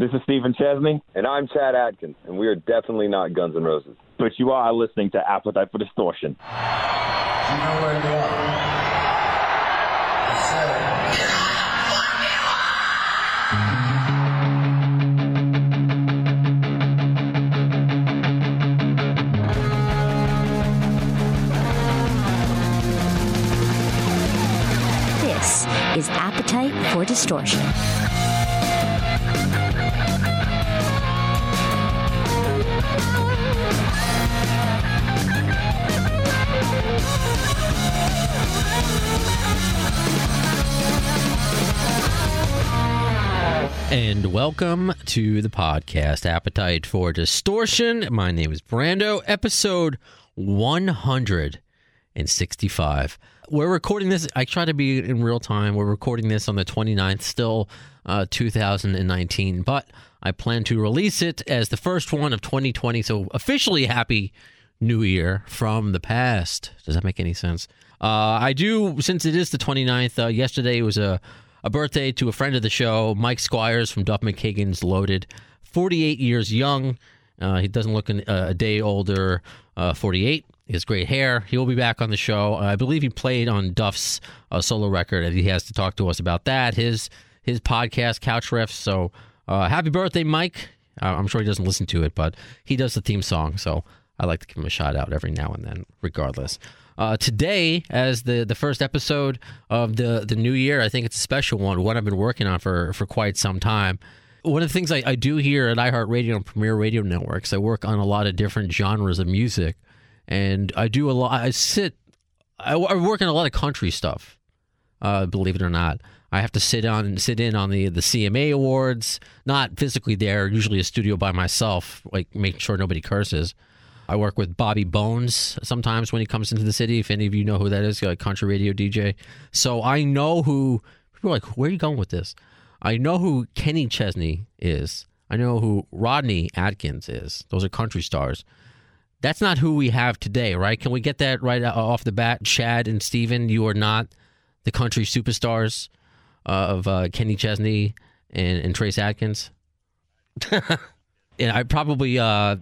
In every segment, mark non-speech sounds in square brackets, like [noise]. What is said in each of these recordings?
This is Stephen Chesney. And I'm Chad Atkins, and we are definitely not Guns N' Roses. But you are listening to Appetite for Distortion. You know where you are. This is Appetite for Distortion. And welcome to the podcast, Appetite for Distortion. My name is Brando, episode 165. We're recording this, I try to be in real time. We're recording this on the 29th, still uh, 2019, but I plan to release it as the first one of 2020. So, officially, happy New Year from the past. Does that make any sense? Uh, I do, since it is the 29th, uh, yesterday was a a birthday to a friend of the show, Mike Squires from Duff McKagan's Loaded. 48 years young. Uh, he doesn't look an, uh, a day older. Uh, 48. He has great hair. He will be back on the show. I believe he played on Duff's uh, solo record, and he has to talk to us about that. His his podcast, Couch Riffs. So uh, happy birthday, Mike. I'm sure he doesn't listen to it, but he does the theme song. So I like to give him a shout out every now and then, regardless. Uh, today, as the, the first episode of the, the new year, I think it's a special one, one I've been working on for, for quite some time. One of the things I, I do here at iHeartRadio and Premier Radio Networks, I work on a lot of different genres of music. And I do a lot, I sit, I, I work on a lot of country stuff, uh, believe it or not. I have to sit on sit in on the the CMA awards, not physically there, usually a studio by myself, like making sure nobody curses. I work with Bobby Bones sometimes when he comes into the city. If any of you know who that is, a country radio DJ. So I know who people are like, where are you going with this? I know who Kenny Chesney is. I know who Rodney Atkins is. Those are country stars. That's not who we have today, right? Can we get that right off the bat? Chad and Steven, you are not the country superstars of uh, Kenny Chesney and, and Trace Atkins. [laughs] and I probably uh,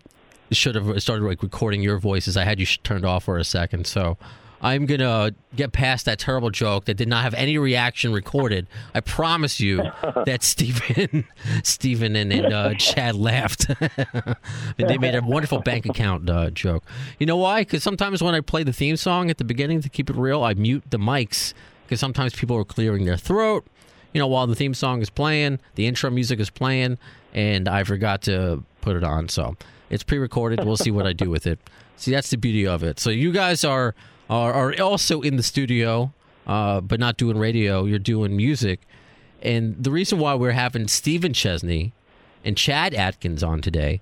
should have started like recording your voices. I had you turned off for a second, so I'm gonna get past that terrible joke that did not have any reaction recorded. I promise you [laughs] that Stephen, [laughs] Stephen and, and uh, Chad laughed. [laughs] they made a wonderful bank account uh, joke. You know why? Because sometimes when I play the theme song at the beginning to keep it real, I mute the mics because sometimes people are clearing their throat. You know, while the theme song is playing, the intro music is playing, and I forgot to put it on. So it's pre-recorded. We'll see what I do with it. See, that's the beauty of it. So you guys are are, are also in the studio, uh, but not doing radio. You're doing music, and the reason why we're having Stephen Chesney and Chad Atkins on today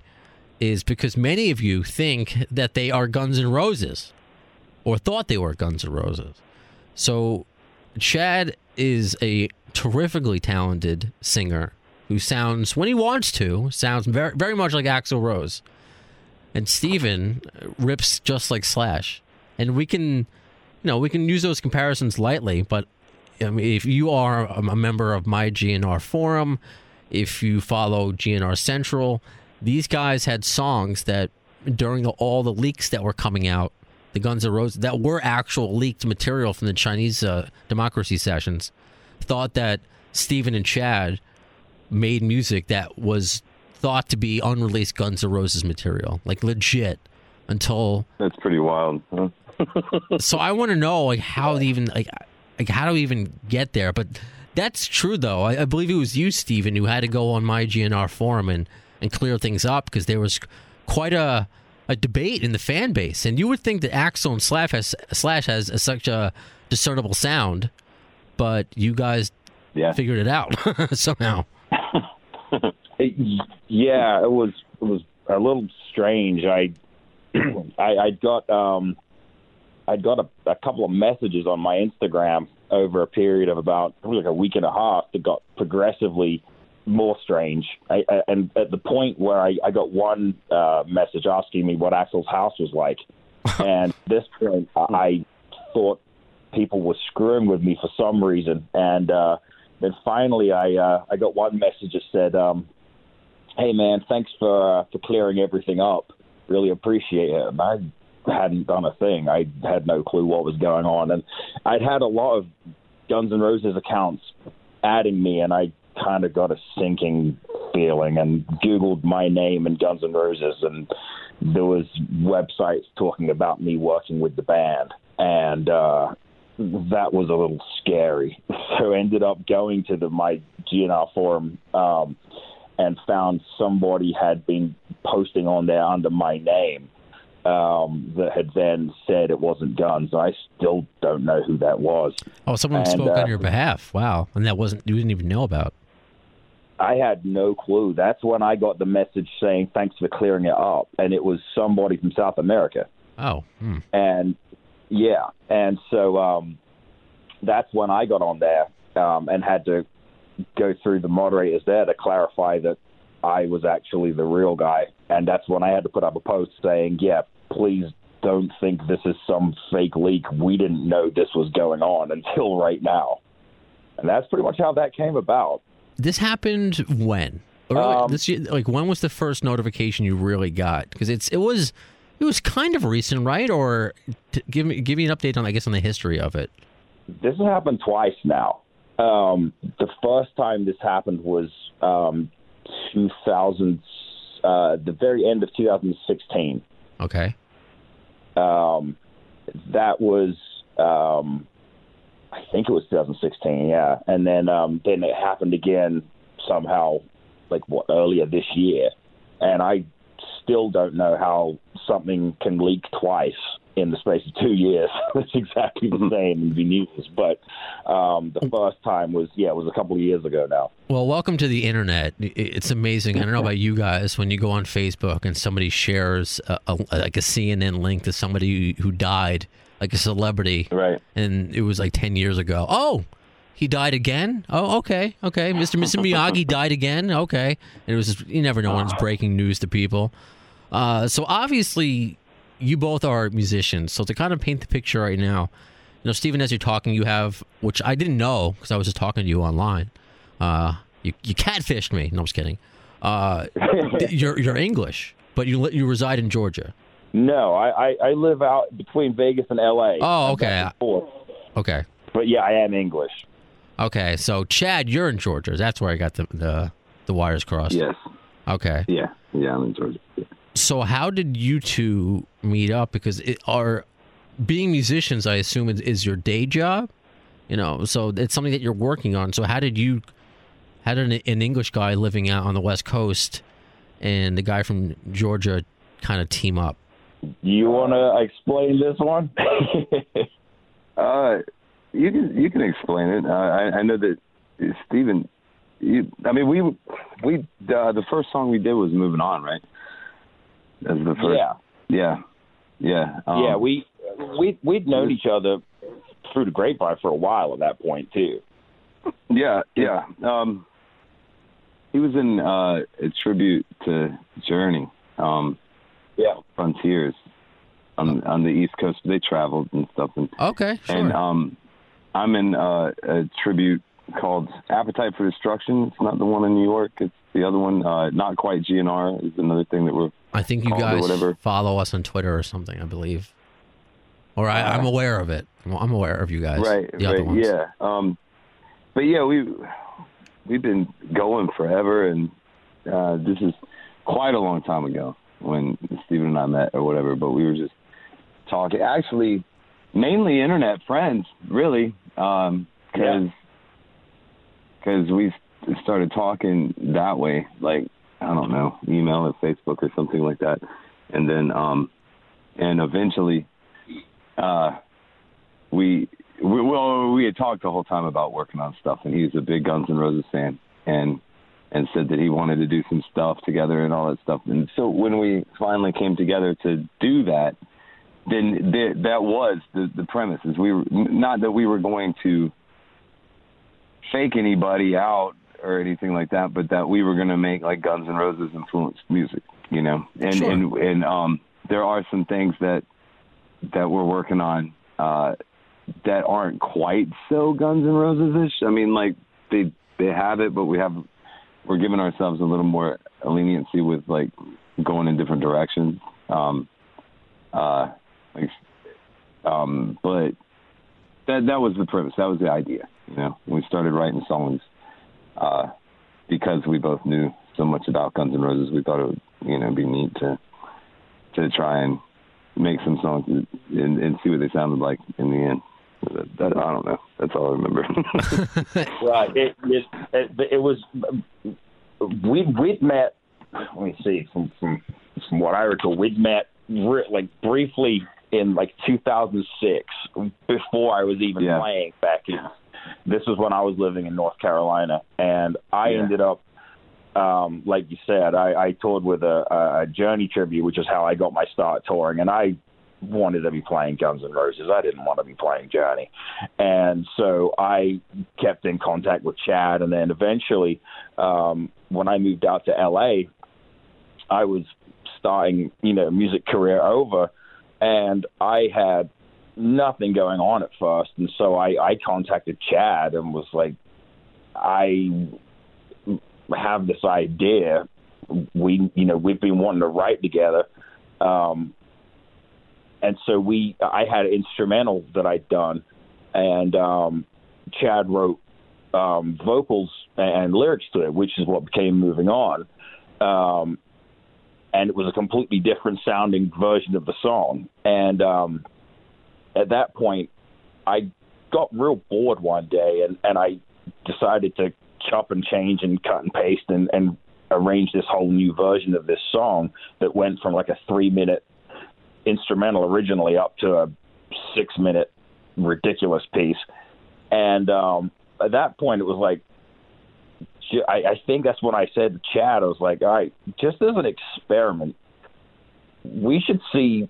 is because many of you think that they are Guns N' Roses, or thought they were Guns N' Roses. So Chad is a terrifically talented singer who sounds, when he wants to, sounds very, very much like Axl Rose. And Steven rips just like Slash. And we can, you know, we can use those comparisons lightly, but I mean, if you are a member of my GNR forum, if you follow GNR Central, these guys had songs that during the, all the leaks that were coming out, the Guns N' Roses, that were actual leaked material from the Chinese uh, democracy sessions, thought that Steven and Chad made music that was thought to be unreleased Guns N' Roses material, like legit, until. That's pretty wild. Huh? [laughs] so I want to know like how to even like like how do we even get there? But that's true though. I, I believe it was you, Steven, who had to go on my GNR forum and and clear things up because there was quite a a debate in the fan base, and you would think that Axl and Slash has Slash has a, such a discernible sound, but you guys Yeah. figured it out [laughs] somehow. [laughs] Yeah, it was it was a little strange. I [clears throat] I, I got um I got a, a couple of messages on my Instagram over a period of about probably like a week and a half that got progressively more strange. I, I, and at the point where I, I got one uh, message asking me what Axl's house was like, [laughs] and at this point I thought people were screwing with me for some reason, and uh, then finally I uh, I got one message that said, um, "Hey man, thanks for uh, for clearing everything up. Really appreciate it." And I hadn't done a thing. I had no clue what was going on, and I'd had a lot of Guns N' Roses accounts adding me, and I kind of got a sinking feeling and Googled my name and Guns N' Roses, and there was websites talking about me working with the band, and uh, that was a little scary. [laughs] So ended up going to the my GNR forum um, and found somebody had been posting on there under my name um, that had then said it wasn't guns. I still don't know who that was. Oh, someone And, spoke uh, on your behalf. Wow, and that wasn't you didn't even know about. I had no clue. That's when I got the message saying thanks for clearing it up, and it was somebody from South America. Oh, hmm. and yeah, and so um, that's when I got on there um, and had to go through the moderators there to clarify that I was actually the real guy, and that's when I had to put up a post saying, "Yeah, please don't think this is some fake leak. We didn't know this was going on until right now." And that's pretty much how that came about. this happened when? Early, Um, this year, like when was the first notification you really got? Because it's it was it was kind of recent, right? Or t- give me give me an update on I guess on the history of it. this has happened twice now. Um, the first time this happened was um, 2000, uh, the very end of 2016. Okay. Um, that was, um, I think it was 2016, yeah. And then um, then it happened again somehow, like what earlier this year. And I still don't know how something can leak twice in the space of two years. [laughs] That's exactly the same in the news. But um, the first time was yeah, it was a couple of years ago now. Well, welcome to the internet. It's amazing. I don't know about you guys when you go on Facebook and somebody shares a, a, like a CNN link to somebody who died, like a celebrity, Right. and it was like 10 years ago. Oh, he died again? Oh, okay. Okay. Mr. Mr. [laughs] Miyagi died again? Okay. And it was just, you never know when it's breaking news to people. Uh, so obviously, you both are musicians. So to kind of paint the picture right now, you know, Stephen, as you're talking, you have, which I didn't know because I was just talking to you online. Uh, you, you catfished me. No, I'm just kidding. Uh, [laughs] you're, you're English, but you, you reside in Georgia. No, I, I, I live out between Vegas and L.A. Oh, okay. back and forth. Okay. But yeah, I am English. Okay. So, Chad, you're in Georgia. That's where I got the, the, the wires crossed. Yes. Okay. Yeah. Yeah. I'm in Georgia. Yeah. So how did you two meet up? Because it are being musicians, I assume, is, is your day job. You know, so it's something that you're working on. So how did you, how did an, an English guy living out on the West Coast and the guy from Georgia kind of team up? You want to explain this one? [laughs] Uh, you can you can explain it. Uh, I I know that Stephen. You, I mean, we we uh, the first song we did was "Moving On," right? That's the first. yeah, Yeah. Yeah. Um, yeah. We we we'd known each other through the grapevine for a while at that point too. Yeah. Yeah. Um, he was in uh, a tribute to Journey, um, Yeah. Frontiers, on on the East Coast. They traveled and stuff, and Okay, sure. and um, I'm in uh, a tribute called Appetite for Destruction. It's not the one in New York. It's the other one. Uh, not quite GNR is another thing that we're. I think you guys follow us on Twitter or something. I believe, or I, I'm aware of it. I'm, aware of you guys. right. The other right. Yeah. Um, but yeah, we we've been going forever, and uh, this is quite a long time ago when Stephen and I met or whatever. But we were just talking. Actually, mainly internet friends, really, because Yeah. because we started talking that way, like I don't know, email or Facebook or something like that, and then um, and eventually, uh, we we well we had talked the whole time about working on stuff, and he's a big Guns N' Roses fan, and and said that he wanted to do some stuff together and all that stuff, and so when we finally came together to do that, then th- that was the the premise is we were not that we were going to fake anybody out or anything like that, but that we were going to make like Guns N' Roses influenced music, you know, and Sure. and and um, there are some things that that we're working on uh, that aren't quite so Guns N' Roses ish. I mean, like they they have it, but we have we're giving ourselves a little more leniency with like going in different directions. Um, uh, um, but that that was the premise. That was the idea. You know, we started writing songs uh, because we both knew so much about Guns N' Roses. We thought it would, you know, be neat to to try and make some songs and, and see what they sounded like in the end. That, that, I don't know. That's all I remember. [laughs] right. It, it, it, it was we we'd met. Let me see from from from what I recall, we'd met like briefly in like 2006 before I was even Yeah. playing back in. This was when I was living in North Carolina, and I Yeah. ended up. Um, like you said, I, I toured with a, a Journey tribute, which is how I got my start touring, and I wanted to be playing Guns N' Roses. I didn't want to be playing Journey. And so I kept in contact with Chad. And then eventually, um, when I moved out to LA, I was starting, you know, music career over. And I had nothing going on at first. And so I, I contacted Chad and was like, I have this idea. We, you know, we've been wanting to write together. Um, and so we I had an instrumental that I'd done, and um, Chad wrote um, vocals and lyrics to it, which is what became Moving On. Um, and it was a completely different sounding version of the song. And um, at that point, I got real bored one day, and, and I decided to chop and change and cut and paste and, and arrange this whole new version of this song that went from like a three minute instrumental originally up to a six minute ridiculous piece. And um, at that point, it was like, I, I think that's when I said to Chad, I was like, all right, just as an experiment, we should see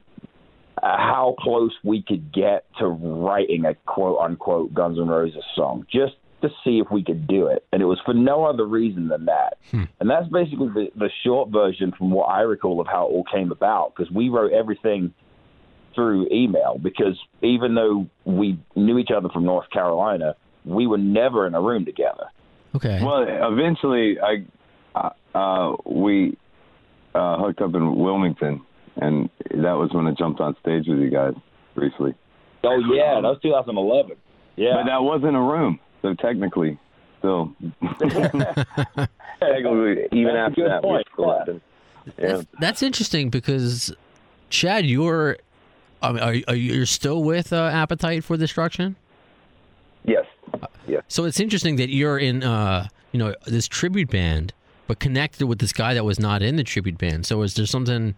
how close we could get to writing a quote unquote Guns N' Roses song, just to see if we could do it. And it was for no other reason than that. Hmm. And that's basically the, the short version from what I recall of how it all came about, because we wrote everything through email, because even though we knew each other from North Carolina, we were never in a room together. Okay. well, eventually, I uh, we uh, hooked up in Wilmington, and that was when I jumped on stage with you guys briefly. Oh, yeah, that was 2011. Yeah. But that wasn't a room, so technically, still, [laughs] technically, even That's after that, point, we still yeah. Yeah. That's, that's interesting because Chad, you're, I mean, are, are you you're still with uh, Appetite for Destruction? Yes. So it's interesting that you're in, uh, you know, this tribute band, but connected with this guy that was not in the tribute band. So is there something?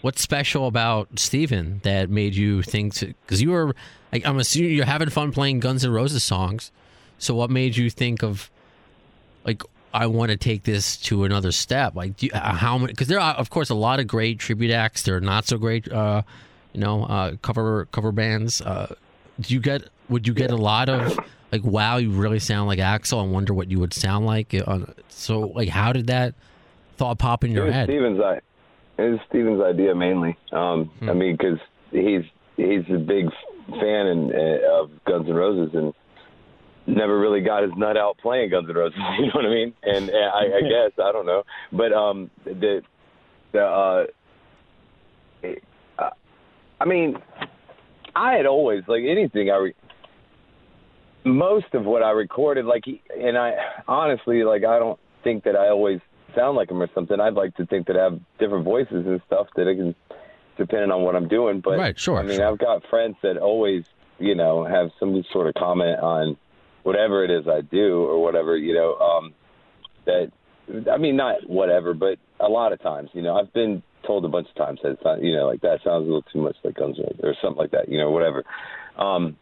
What's special about Steven that made you think? Because you were, I'm assuming you're having fun playing Guns N' Roses songs. So what made you think of, like, I want to take this to another step? Like, you, uh, how many? Because there are, of course, a lot of great tribute acts. There are not so great, uh, you know, uh, cover cover bands. Uh, do you get? Would you get a lot of like, wow, you really sound like Axl? I wonder what you would sound like. So, like, how did that thought pop in your It was head? Steven's i- it was Steven's idea mainly. Um, I Hmm. mean, because he's he's a big fan and, uh, of Guns N' Roses and never really got his nut out playing Guns N' Roses. [laughs] You know what I mean? And, and I, I [laughs] guess I don't know, but um, the the uh, uh, I mean, I had always like anything I. Re- most of what I recorded, like, and I honestly, like, I don't think that I always sound like him or something. I'd like to think that I have different voices and stuff that I can, depending on what I'm doing. But Right, sure, I mean, sure. I've got friends that always, you know, have some sort of comment on whatever it is I do or whatever, you know, um, that, I mean, not whatever, but a lot of times, you know, I've been told a bunch of times that it's not, you know, like that sounds a little too much like Guns N' Roses or something like that, you know, whatever. Um,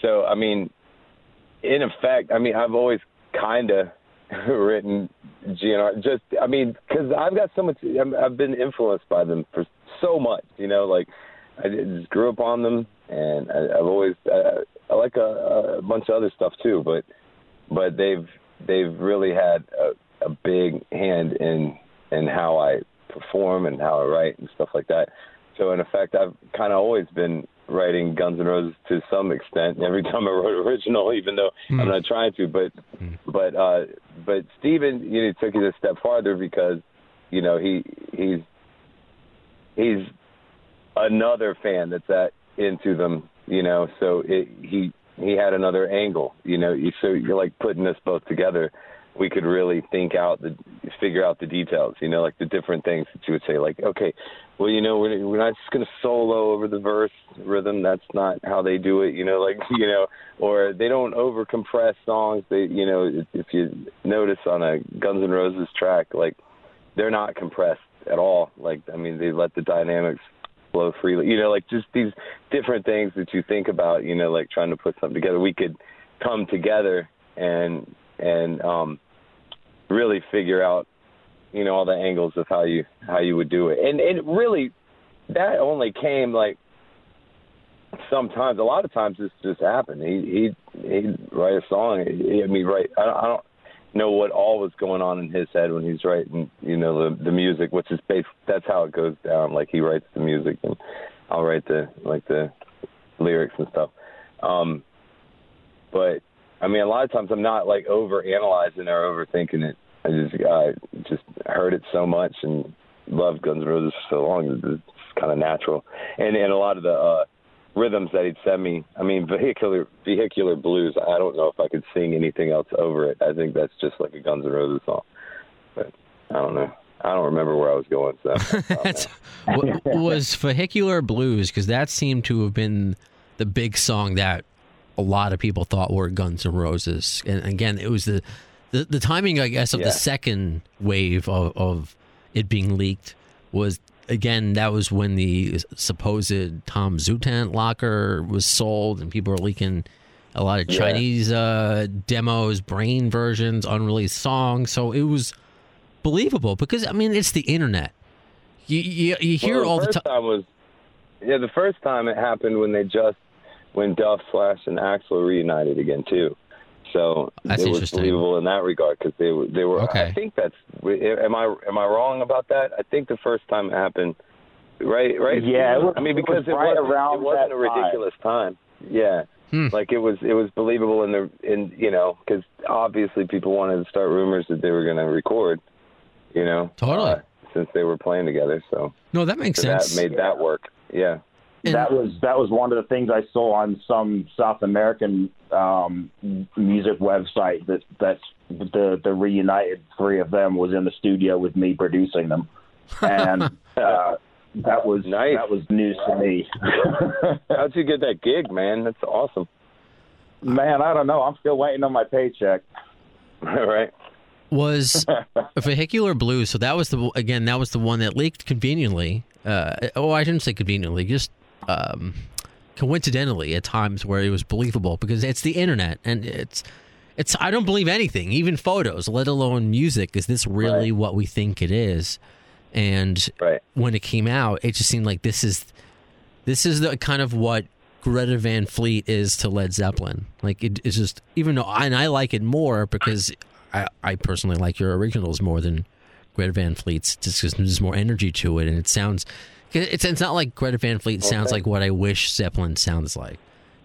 so, I mean, in effect, I mean, I've always kind of [laughs] written GNR. Just, I mean, because I've got so much. I've been influenced by them for so much. You know, like I just grew up on them, and I, I've always. Uh, I like a, a bunch of other stuff too, but but they've they've really had a, a big hand in in how I perform and how I write and stuff like that. So in effect, I've kind of always been writing Guns N' Roses to some extent. [laughs] Every time I wrote original, even though I'm not trying to, but but uh, but Steven, you know, took it a step farther because you know he he's he's another fan that's that into them, you know. So it, he he had another angle, you know. So you're like putting us both together. We could really think out the figure out the details, you know, like the different things that you would say, like, okay, well, you know, we're, we're not just going to solo over the verse rhythm. That's not how they do it, you know, [laughs] like, you know, or they don't over compress songs. They, you know, if- if you notice on a Guns N' Roses track, like they're not compressed at all. Like, I mean, they let the dynamics flow freely. You know, like just these different things that you think about. You know, like trying to put something together. We could come together and and um, really figure out, you know, all the angles of how you how you would do it. And and really, that only came like sometimes. A lot of times this just happened. He he he'd write a song. He, I mean, right? I don't, I don't know what all was going on in his head when he's writing, you know, the the music, which is bas That's how it goes down. Like he writes the music, and I'll write the like the lyrics and stuff. Um, but I mean, a lot of times I'm not like over analyzing or overthinking it. I just I just heard it so much and loved Guns N' Roses for so long. It's kind of natural, and and a lot of the uh, rhythms that he'd send me. I mean, vehicular vehicular blues. I don't know if I could sing anything else over it. I think that's just like a Guns N' Roses song. But I don't know. I don't remember where I was going. So [laughs] That's, wa- [laughs] was Vehicular Blues because that seemed to have been the big song that a lot of people thought were Guns N' Roses. And again, it was the the, the timing, I guess, of Yeah. the second wave of, of it being leaked was again that was when the supposed Tom Zutaut locker was sold and people were leaking a lot of Yeah. Chinese uh, demos, brain versions, unreleased songs. So it was believable because I mean it's the internet. You you, you hear well, all the the first time. time was yeah. The first time it happened when they just when Duff, Slash, and Axl reunited again too. So That's it was believable in that regard because they were they were. Okay. I think that's. Am I am I wrong about that? I think the first time it happened, right? Right? Yeah, it was- I mean, it was because it, right wasn't, around it wasn't that a ridiculous time. Yeah. Hmm. Like it was, it was believable in the, in you know, because obviously people wanted to start rumors that they were going to record, you know, Totally. uh, since they were playing together. So, No, that makes so sense. that made that work. Yeah. And- that was that was one of the things I saw on some South American um, music website that that's the the reunited three of them was in the studio with me producing them, and [laughs] uh, that was Nice. that was news to me. [laughs] How'd you get that gig, man? That's awesome. Man, I don't know. I'm still waiting on my paycheck. [laughs] right. was vehicular blues. So that was the again that was the one that leaked conveniently. Uh, oh, I shouldn't say conveniently, just um, coincidentally at times where it was believable because it's the internet and it's it's I don't believe anything, even photos, let alone music. Is this really what we think it is? And Right. when it came out, it just seemed like this is this is the kind of what Greta Van Fleet is to Led Zeppelin. Like it is just even though and I like it more because I, I personally like your originals more than Greta Van Fleet's just because there's more energy to it and it sounds it's it's not like Greta Van Fleet sounds like what I wish Zeppelin sounds like.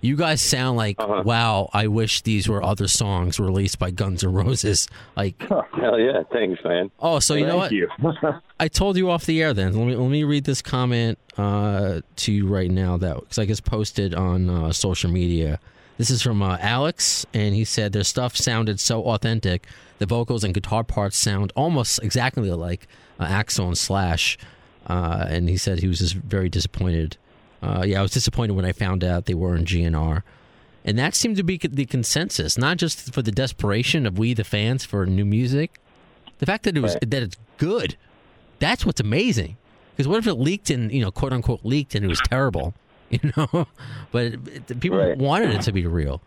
You guys sound like Uh-huh. wow, I wish these were other songs released by Guns N' Roses. Like [laughs] Hell yeah. Thanks, man. oh, so you know what? You. [laughs] I told you off the air. Then let me let me read this comment uh, to you right now. That because I guess posted on uh, social media. This is from uh, Alex, and he said their stuff sounded so authentic. The vocals and guitar parts sound almost exactly like uh, Axl and Slash. Uh, and he said he was just very disappointed. Uh, yeah, I was disappointed when I found out they were in GNR. And that seemed to be the consensus, not just for the desperation of we the fans for new music, the fact that it was that it's good. That's what's amazing. Because what if it leaked and you know, quote unquote, leaked and it was terrible, [laughs] you know? But it, it- people Right. wanted it to be real,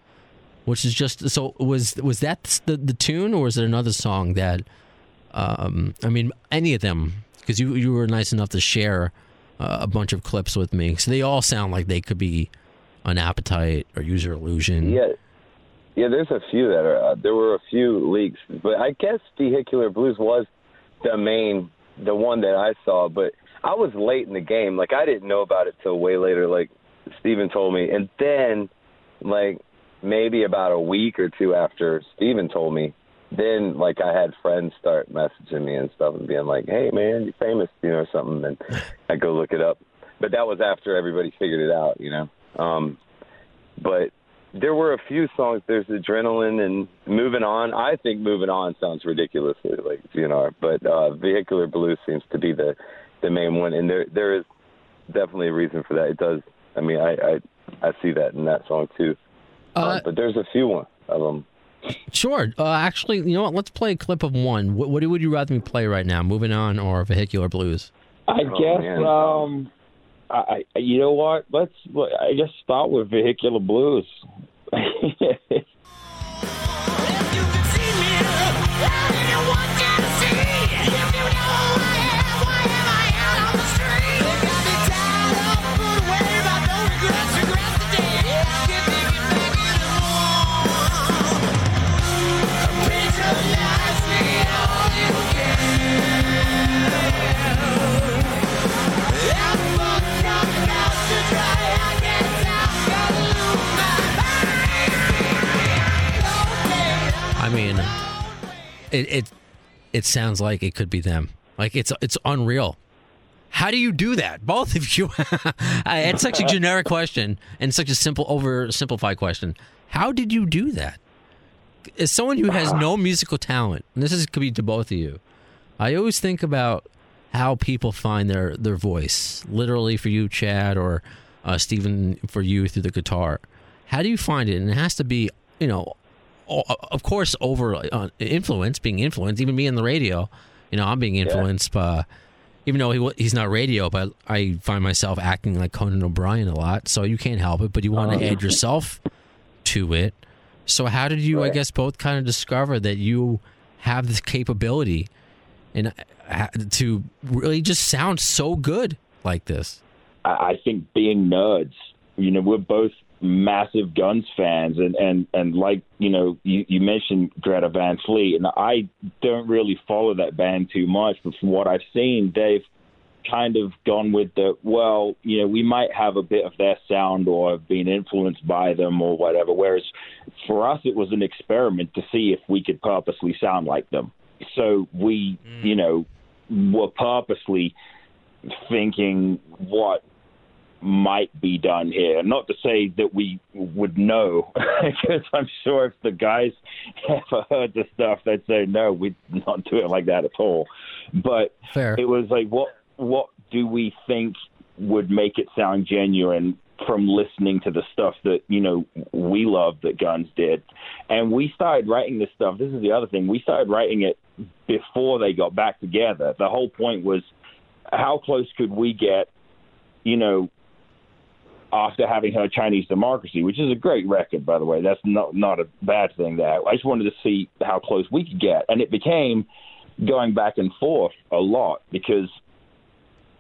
which is just so. Was was that the the tune, or was it another song that? Um, I mean, any of them, because you you were nice enough to share uh, a bunch of clips with me, so they all sound like they could be an appetite or Use Your Illusion. Yeah. Yeah, there's a few that are. Uh, there were a few leaks, but I guess Vehicular Blues was the main, the one that I saw. But I was late in the game. Like I didn't know about it till way later. Like Steven told me, and then like maybe about a week or two after Steven told me, then like I had friends start messaging me and stuff and being like, "Hey man, you're famous," you know, or something, and [laughs] I go look it up. But that was after everybody figured it out, you know. Um, but there were a few songs. There's Adrenaline and Moving On. I think Moving On sounds ridiculously like GNR, but uh, Vehicular Blues seems to be the the main one, and there there is definitely a reason for that. It does. I mean, I I, I see that in that song too. Uh, but there's a few one of them. Sure. Uh, actually, you know what? Let's play a clip of one. What, what would you rather me play right now? Moving on or Vehicular Blues? I Oh, guess man. um I, I you know what? Let's I guess start with vehicular blues. [laughs] it it it sounds like it could be them. Like it's it's unreal. How do you do that? Both of you. [laughs] it's such a generic question and such a simple oversimplified question. How did you do that? As someone who has no musical talent, and this is could be to both of you, I always think about how people find their their voice. Literally for you, Chad, or uh, Stephen, for you through the guitar. How do you find it? And it has to be, you know, of course, over uh, influence, being influenced. Even me in the radio, you know, I'm being influenced by. Even though he, he's not radio, but I find myself acting like Conan O'Brien a lot, so you can't help it. But you want to add yourself to it. So how did you, I guess, both kind of discover that you have this capability and uh, to really just sound so good like this? I I think being nerds, you know, we're both massive Guns fans, and and and like you know, you, you mentioned Greta Van Fleet, and I don't really follow that band too much, but from what I've seen, they've kind of gone with the well, you know, we might have a bit of their sound or have been influenced by them or whatever. Whereas for us, it was an experiment to see if we could purposely sound like them. So we, mm. you know, were purposely thinking what might be done here. Not to say that we would know, [laughs] because I'm sure if the guys [laughs] ever heard the stuff, they'd say no, we'd not do it like that at all. But Fair. it was like, what what do we think would make it sound genuine from listening to the stuff that you know we love that Guns did, and we started writing this stuff. This is the other thing. We started writing it before they got back together. The whole point was how close could we get, you know, after having heard Chinese Democracy, which is a great record, by the way. That's not not a bad thing. There, I just wanted to see how close we could get, and it became going back and forth a lot because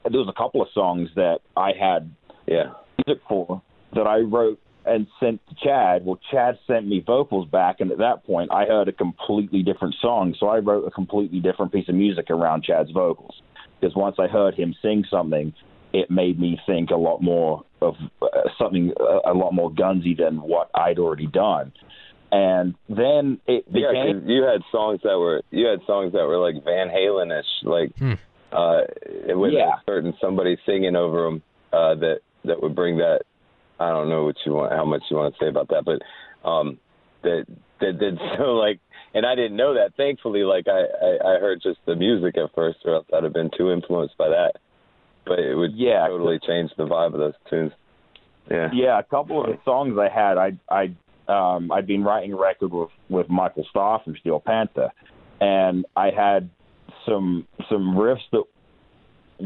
there was a couple of songs that I had Yeah. music for that I wrote and sent to Chad. Well, Chad sent me vocals back, and at that point, I heard a completely different song. So I wrote a completely different piece of music around Chad's vocals. Because once I heard him sing something, it made me think a lot more of uh, something uh, a lot more gunsy than what I'd already done. And then it Yeah, you had songs that were you had songs that were like Van Halen-ish, like Hmm. uh, with Yeah. a certain somebody singing over them uh, that that would bring that. I don't know what you want, how much you want to say about that, but um, that that did [laughs] so like, and I didn't know that. Thankfully, like I, I I heard just the music at first, or else I'd have been too influenced by that. But it would Yeah. totally change the vibe of those tunes. Yeah. Yeah, a couple of the songs I had, I I um I'd been writing a record with with Michael Starr from Steel Panther, and I had some some riffs that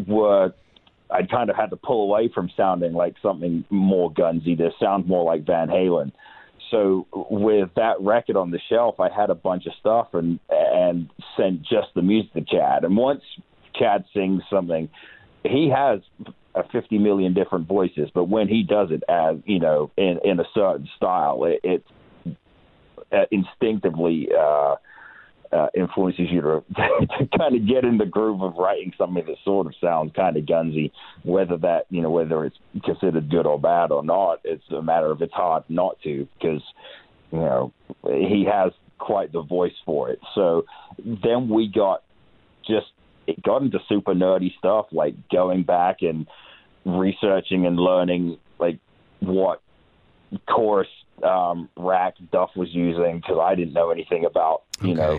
were I kind of had to pull away from sounding like something more gunsy to sound more like Van Halen. So with that record on the shelf, I had a bunch of stuff and and sent just the music to Chad. And once Chad sings something, he has uh, 50 million different voices, but when he does it as you know in in a certain style, it, it uh, instinctively uh, uh, influences you to, [laughs] to kind of get in the groove of writing something that sort of sounds kind of gunsy. Whether that you know whether it's considered good or bad or not, it's a matter of it's hard not to because you know he has quite the voice for it. So then we got just it got into super nerdy stuff like going back and researching and learning like what chorus um, rack Duff was using because I didn't know anything about you know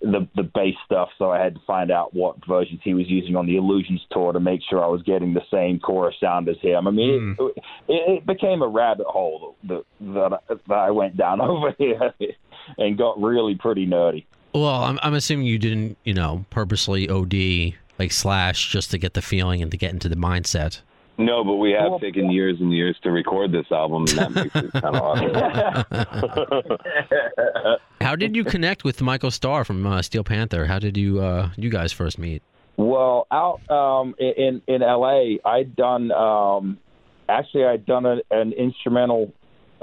the the bass stuff. So I had to find out what versions he was using on the Illusions tour to make sure I was getting the same chorus sound as him. I mean, it, it, it became a rabbit hole that that, I- that I went down [laughs] over here and got really pretty nerdy. Well, I'm, I'm assuming you didn't, you know, purposely OD like Slash just to get the feeling and to get into the mindset. No, but we have Well, taken years and years to record this album, and that [laughs] makes it kind of awesome. [laughs] How did you connect with Michael Starr from uh, Steel Panther? How did you uh, you guys first meet? Well, out um, in in L.A., I'd done um, actually I'd done a, an instrumental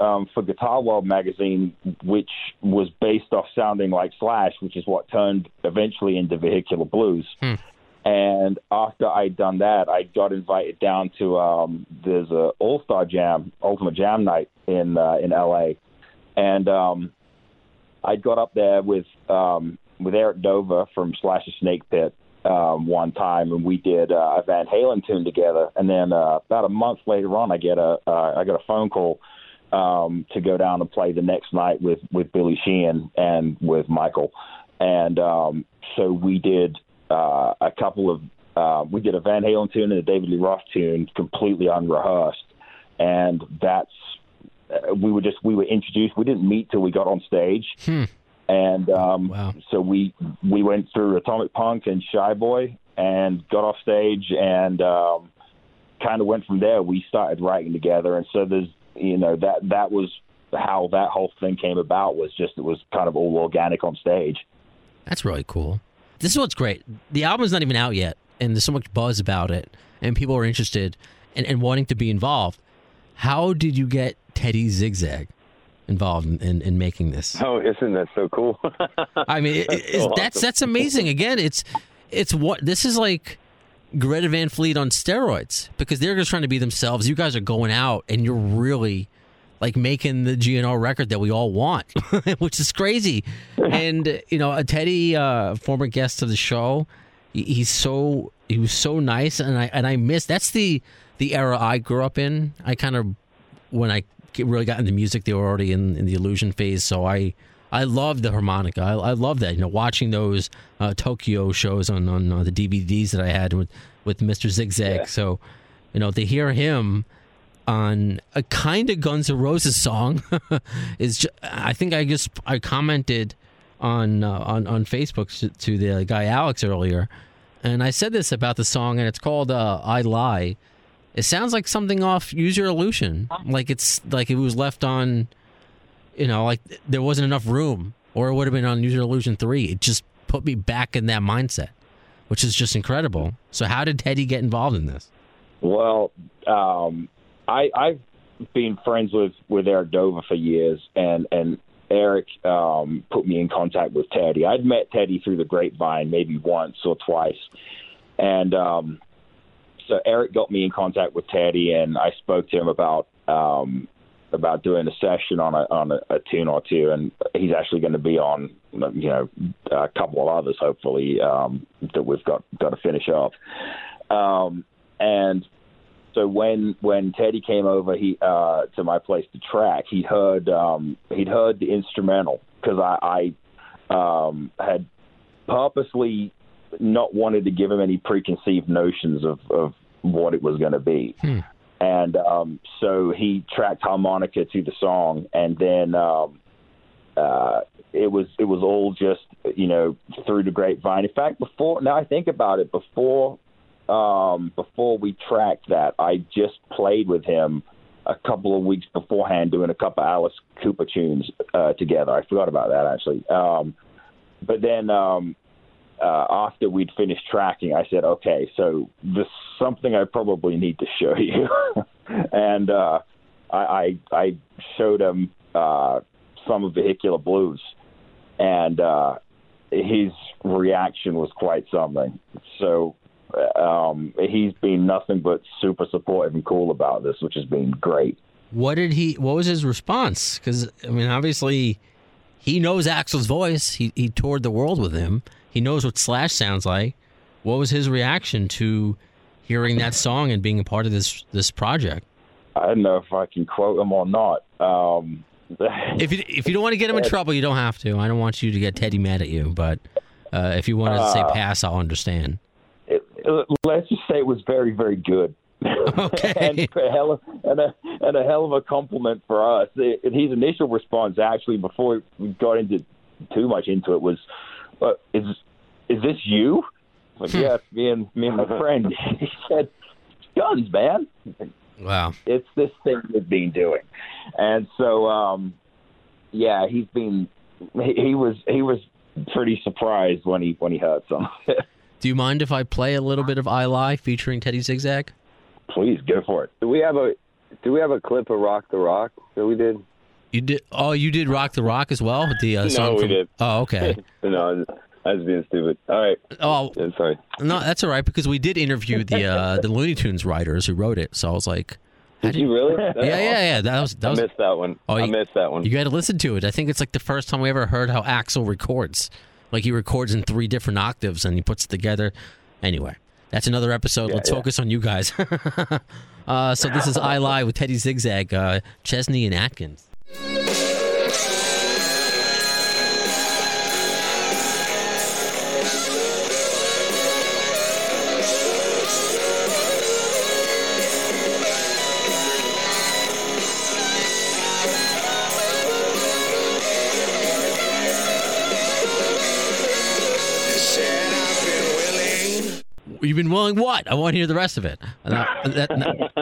um, for Guitar World magazine, which was based off sounding like Slash, which is what turned eventually into Vehicular Blues. Hmm. And after I'd done that, I got invited down to um, there's a All Star Jam, Ultimate Jam Night in uh, in L.A. And um, I got up there with um, with Eric Dover from Slash the Snake Pit um, one time, and we did uh, a Van Halen tune together. And then uh, about a month later on, I get a uh, I got a phone call um, to go down and play the next night with with Billy Sheehan and with Michael. And um, so we did uh, a couple of uh, we did a Van Halen tune and a David Lee Roth tune, completely unrehearsed, and that's uh, we were just we were introduced. We didn't meet till we got on stage, Hmm. and um, Wow. so we we went through Atomic Punk and Shy Boy and got off stage and um, kind of went from there. We started writing together, and so there's you know that that was how that whole thing came about was just it was kind of all organic on stage. That's really cool. This is what's great. The album's not even out yet, and there's so much buzz about it, and people are interested and, and wanting to be involved. How did you get Teddy Zigzag involved in, in, in making this? Oh, isn't that so cool? I mean, [laughs] it, That's it's, so that's awesome. that's amazing. Again, it's it's what this is like. Greta Van Fleet on steroids because they're just trying to be themselves. You guys are going out and you're really like making the GNR record that we all want, [laughs] which is crazy. And you know, a Teddy, uh, former guest of the show, he's so he was so nice, and I and I miss that's the the era I grew up in. I kind of when I really got into music, they were already in, in the illusion phase. So I I love the harmonica. I, I love that. You know, watching those uh, Tokyo shows on on uh, the DVDs that I had with with Mr. Zigzag. So you know, to hear him on a kind of Guns N' Roses song [laughs] is. Ju- I think I just I commented on uh, on on Facebook to, to the guy Alex earlier, and I said this about the song, and it's called uh, "I Lie." It sounds like something off Use Your Illusion, like it's like it was left on, you know, like there wasn't enough room, or it would have been on Use Your Illusion three. It just put me back in that mindset, which is just incredible. So, how did Teddy get involved in this? Well, um, I, I've been friends with, with Eric Dover for years, and and Eric um, put me in contact with Teddy. I'd met Teddy through the grapevine maybe once or twice, and um, so Eric got me in contact with Teddy, and I spoke to him about um, about doing a session on a on a, a tune or two, and he's actually going to be on you know a couple of others hopefully um, that we've got got to finish up. Um, and so when when Teddy came over he uh to my place to track he heard um he'd heard the instrumental because I I um had purposely not wanted to give him any preconceived notions of of what it was going to be Hmm. And um so he tracked harmonica to the song and then um uh it was it was all just you know through the grapevine in fact before now i think about it before um, before we tracked that, I just played with him a couple of weeks beforehand doing a couple of Alice Cooper tunes uh, together. I forgot about that actually. Um, but then um, uh, after we'd finished tracking, I said, okay, so this is something I probably need to show you. [laughs] and uh, I, I, I showed him uh, some of Vehicular Blues. And uh, his reaction was quite something. So um, he's been nothing but super supportive and cool about this, which has been great. What did he? What was his response? Because I mean, obviously, he knows Axl's voice. He he toured the world with him. He knows what Slash sounds like. What was his reaction to hearing that song and being a part of this this project? I don't know if I can quote him or not. Um, If you if you don't want to get him in [laughs] trouble, you don't have to. I don't want you to get Teddy mad at you. But uh, if you wanted to say pass, I'll understand. it, it- let's just say it was very, very good. [laughs] Okay. and, a hell of, and, a, and a hell of a compliment for us. It, his initial response, actually, before we got into too much into it, was, uh, "Is is this you?" Like, yeah, it's me and me and my [laughs] friend. [laughs] he said, "Guns, man." Wow. It's this thing we've been doing, and so um, yeah, he's been. He, he was he was pretty surprised when he when he heard some. [laughs] Do you mind if I play a little bit of I Lie featuring Teddy Zigzag? Please go for it. Do we have a do we have a clip of Rock the Rock that we did? You did. Oh, you did Rock the Rock as well. The uh, No, we from- did. Oh, okay. [laughs] no, I was being stupid. All right. Oh, Yeah, sorry. no, that's all right because we did interview the uh, the Looney Tunes writers who wrote it. So I was like, Did you really? That's yeah, yeah, awesome. yeah. That was that I was. missed that one. Oh, I you- missed that one. You got to listen to it. I think it's like the first time we ever heard how Axl records. Like he records in three different octaves and he puts it together. Anyway, that's another episode. Let's yeah. focus on you guys. [laughs] uh, so this is I Lie with Teddy Zigzag, uh, Chesney and Atkins. Said I've been willing. You've been willing what? I want to hear the rest of it. [laughs] I- that-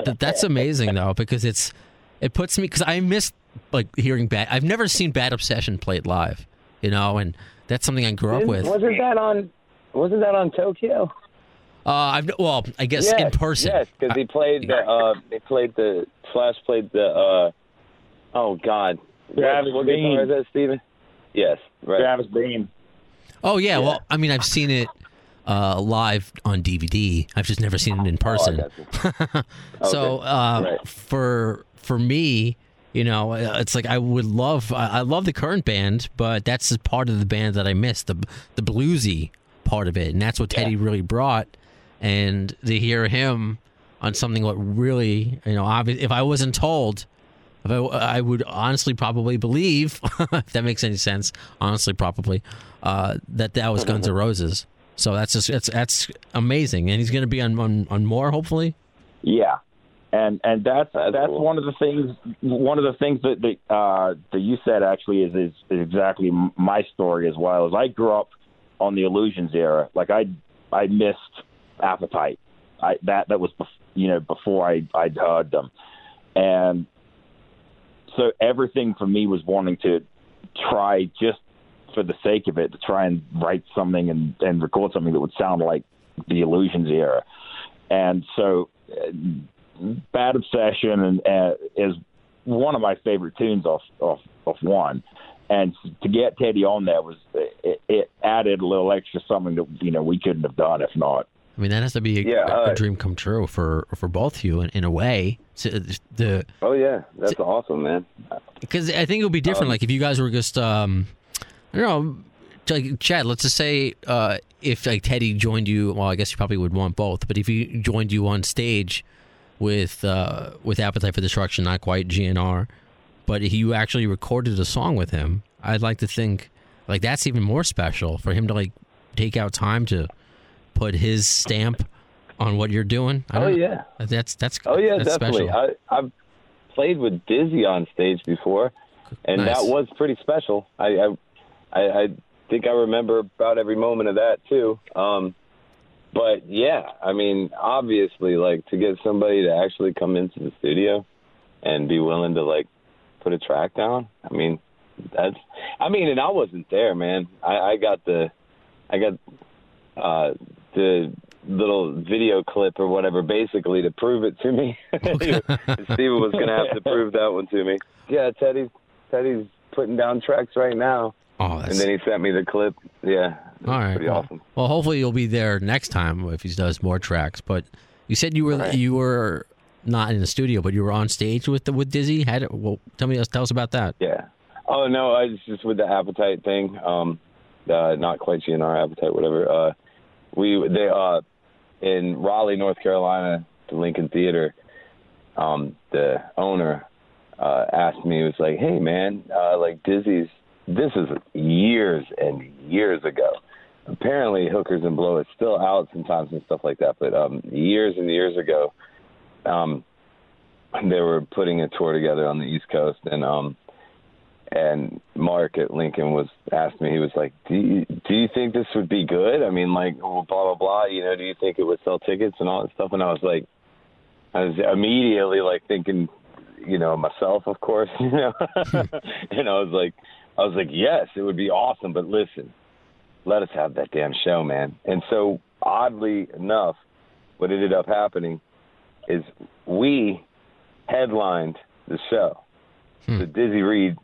that- that's amazing though because it's it puts me because I miss like hearing bad. I've never seen Bad Obsession played live, you know, and that's something I grew up with. Wasn't that on? Wasn't that on Tokyo? Uh, I've well, I guess yes, in person. Yes, because he played the. Uh, he played the Slash played the. Uh, oh God. Travis what, what Bean. is that, Stephen? Yes. Right. Travis Bean. Oh yeah, well, I mean, I've seen it uh, live on DVD. I've just never seen it in person. got [laughs] so uh, Right. for for me, you know, uh, it's like I would love. I, love the current band, but that's the part of the band that I miss the the bluesy part of it, and that's what Teddy really brought. And to hear him on something what really, you know, obvi- if I wasn't told. If I, I would honestly probably believe, [laughs] if that makes any sense, honestly probably, uh, that that was Guns N' [laughs] Roses. So that's just that's that's amazing, and he's going to be on, on on more hopefully. Yeah, and and that's That's that's, cool. one of the things. One of the things that that, uh, that you said actually is, is is exactly my story as well. As I grew up on the Illusions era, like I I missed Appetite. I that that was bef- you know before I I'd heard them, and so everything for me was wanting to try just for the sake of it to try and write something and and record something that would sound like the Illusions era, and so. Uh, Bad Obsession and uh, is one of my favorite tunes off off off one, and to get Teddy on there was it, it added a little extra something that you know we couldn't have done if not. I mean, that has to be a, Yeah, a uh, dream come true for for both of you in, in a way. So, the Oh yeah, that's awesome, man. because I think it would be different. like if you guys were just, um, I don't know, like Chad. Let's just say uh, if like Teddy joined you. Well, I guess you probably would want both. But if he joined you on stage with uh, with Appetite for Destruction, not quite GNR, but you actually recorded a song with him, I'd like to think like that's even more special for him to like take out time to put his stamp on what you're doing. I Oh yeah. That's that's Oh yeah, that's definitely. special. I, I've played with Dizzy on stage before, and Nice. that was pretty special. I, I, I, I think I remember about every moment of that too. Um, but yeah, I mean, obviously, like to get somebody to actually come into the studio and be willing to like put a track down. I mean, that's. I mean, and I wasn't there, man. I, I got the, I got uh, the little video clip or whatever, basically to prove it to me. [laughs] [laughs] Stephen was gonna have to prove that one to me. Yeah, Teddy's Teddy's putting down tracks right now, oh, and then he sent me the clip. Yeah, All right. pretty well, awesome. well, hopefully you'll be there next time if he does more tracks. But you said you were Right. you were not in the studio, but you were on stage with the, with Dizzy. Had it, well, tell me tell us about that. Yeah. Oh no, I was just with the appetite thing. Um, uh, not quite GNR appetite, whatever. Uh, we they uh in Raleigh, North Carolina, the Lincoln Theater. Um, the owner uh, asked me, he was like, "Hey man, uh, like Dizzy's. This is years and years ago. Apparently, Hookers and Blow is still out sometimes and stuff like that. But um, years and years ago, um, they were putting a tour together on the East Coast, and um, and Mark at Lincoln was asked me. He was like, "Do you do you think this would be good? I mean, like, blah blah blah. You know, do you think it would sell tickets and all that stuff?" And I was like, I was immediately like thinking, you know, myself, of course, [laughs] you know, [laughs] and I was like, I was like, yes, it would be awesome, but listen, let us have that damn show, man. And so, oddly enough, what ended up happening is we headlined the show. Hmm. So Dizzy Reed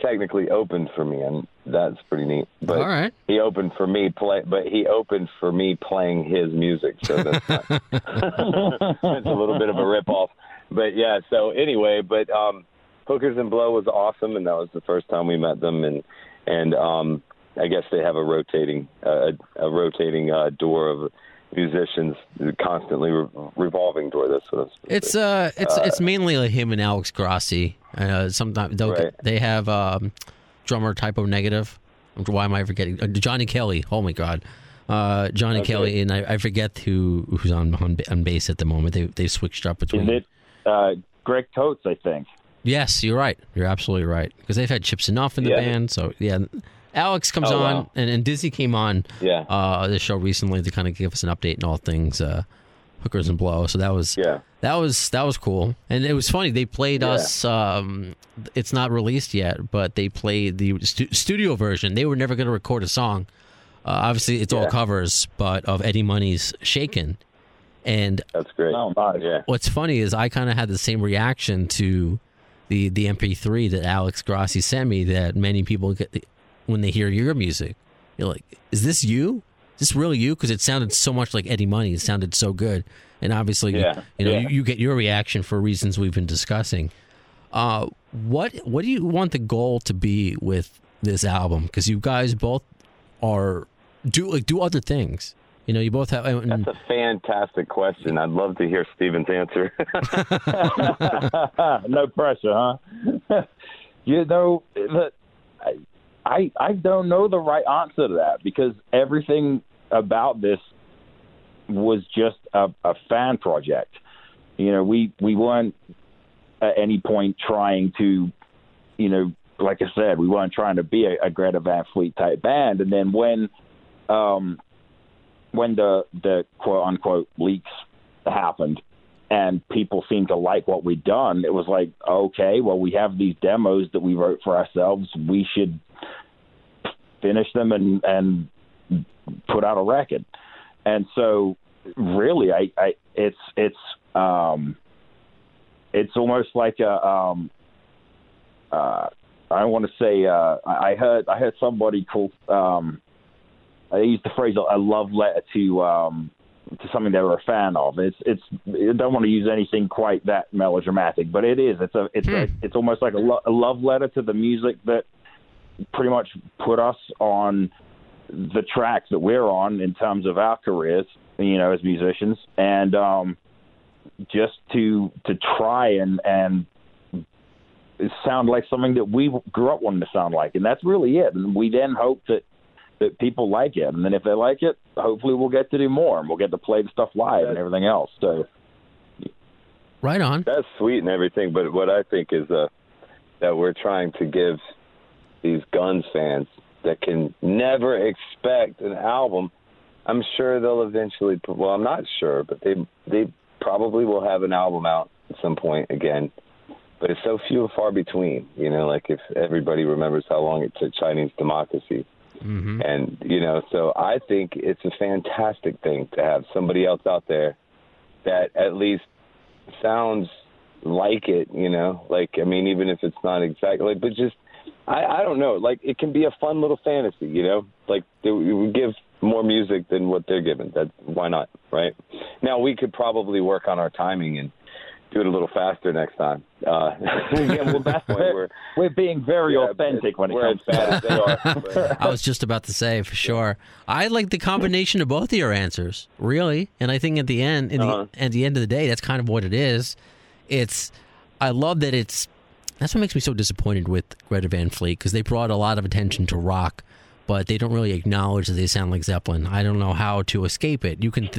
technically opened for me, and that's pretty neat. But All right. he opened for me play, but he opened for me playing his music. So that's not, [laughs] it's a little bit of a rip off. But yeah, so anyway, but um Hookers and Blow was awesome and that was the first time we met them and and um I guess they have a rotating uh, a rotating uh door of musicians constantly re- revolving door that's what I was supposed to It's uh, it's it's mainly like him and Alex Grasso. Uh, sometimes Right. they have um, drummer Type O Negative. Why am I forgetting uh, Johnny Kelly? Oh my God, uh, Johnny Okay. Kelly, and I, I forget who who's on on, on bass at the moment. They they switched up between. Is it uh, Greg Coates? I think. Yes, you're right. You're absolutely right because they've had Chip Z'Nuff in the Yeah. band. So yeah, Alex comes Oh, on wow. and, and Dizzy came on Yeah. uh, the show recently to kind of give us an update and all things uh, hookers and blow. So that was Yeah. that was that was cool, and it was funny. They played Yeah. us. Um, it's not released yet, but they played the stu- studio version. They were never going to record a song. Uh, obviously, it's all covers, but of Eddie Money's "Shaken." And That's great. Oh, nice. Yeah. what's funny is I kind of had the same reaction to the the MP3 that Alex Grasso sent me. That many people get when they hear your music, you're like, "Is this you? Is this really you?" Because it sounded so much like Eddie Money. It sounded so good, and obviously, Yeah, you know, yeah. you, you get your reaction for reasons we've been discussing. Uh, what what do you want the goal to be with this album? Because you guys both are do like do other things. You know, you both have. and- That's a fantastic question. I'd love to hear Stephen's answer. [laughs] [laughs] no pressure, huh? [laughs] you know, the, I- I don't know the right answer to that because everything about this was just a, a fan project. You know, we we weren't at any point trying to, you know, like I said, we weren't trying to be a, a Greta Van Fleet type band. And then when, um, when the the quote unquote leaks happened, and people seemed to like what we'd done, it was like, okay, well, we have these demos that we wrote for ourselves. We should finish them and and put out a record. And so, really, I, I it's it's um, it's almost like a um, uh, I want to say uh, I I heard I heard somebody call um, I used the phrase a love letter to um, to something they were a fan of. It's it's I don't want to use anything quite that melodramatic, but it is. It's a it's a, it's almost like a, lo- a love letter to the music that pretty much put us on the tracks that we're on in terms of our careers, you know, as musicians, and um, just to to try and and sound like something that we grew up wanting to sound like, and that's really it. And we then hope that that people like it, and then if they like it, hopefully we'll get to do more, and we'll get to play the stuff live and everything else. So right on. That's sweet and everything, but what I think is uh, that we're trying to give these Guns fans that can never expect an album. I'm sure they'll eventually. Well, I'm not sure, but they they probably will have an album out at some point again. But it's so few and far between. You know, like if everybody remembers how long it took Chinese democracy hmm and you know so i think it's a fantastic thing to have somebody else out there that at least sounds like it you know like i mean even if it's not exactly like, but just I, I don't know. Like it can be a fun little fantasy, you know. Like we would give more music than what they're giving. That why not, right? Now we could probably work on our timing and do it a little faster next time. Uh, [laughs] yeah, well, that's why we're [laughs] We're being very yeah, authentic when it comes to bad as they are. [laughs] but- I was just about to say for sure. I like the combination of both of your answers, really, and I think at the end, in Uh-huh. the, at the end of the day, that's kind of what it is. It's. I love that it's. That's what makes me so disappointed with Greta Van Fleet because they brought a lot of attention to rock, but they don't really acknowledge that they sound like Zeppelin. I don't know how to escape it. You can,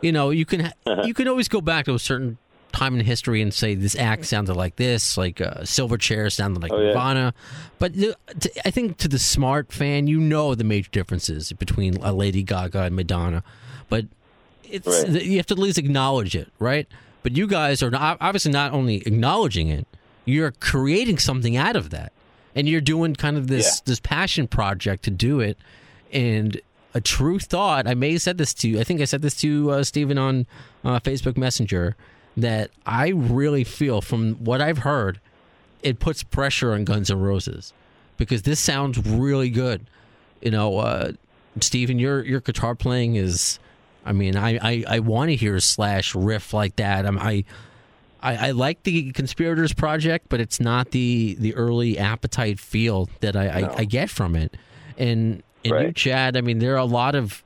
you know, you can you can always go back to a certain time in history and say this act sounded like this, like uh, Silverchair sounded like Oh, yeah. Nirvana. But the, to, I think to the smart fan, you know the major differences between uh, Lady Gaga and Madonna. But it's Right. you have to at least acknowledge it, right? But you guys are not, obviously not only acknowledging it, you're creating something out of that, and you're doing kind of this this passion project to do it. And a true thought, I may have said this to you. I think I said this to uh, Stephen on uh, Facebook Messenger that I really feel from what I've heard, it puts pressure on Guns N' Roses because this sounds really good. You know, uh, Stephen, your your guitar playing is. I mean, I I, I want to hear a slash riff like that. I'm, I. I, I like the conspirators project, but it's not the the early appetite feel that I, I, I get from it. And and you, Chad, I mean, there are a lot of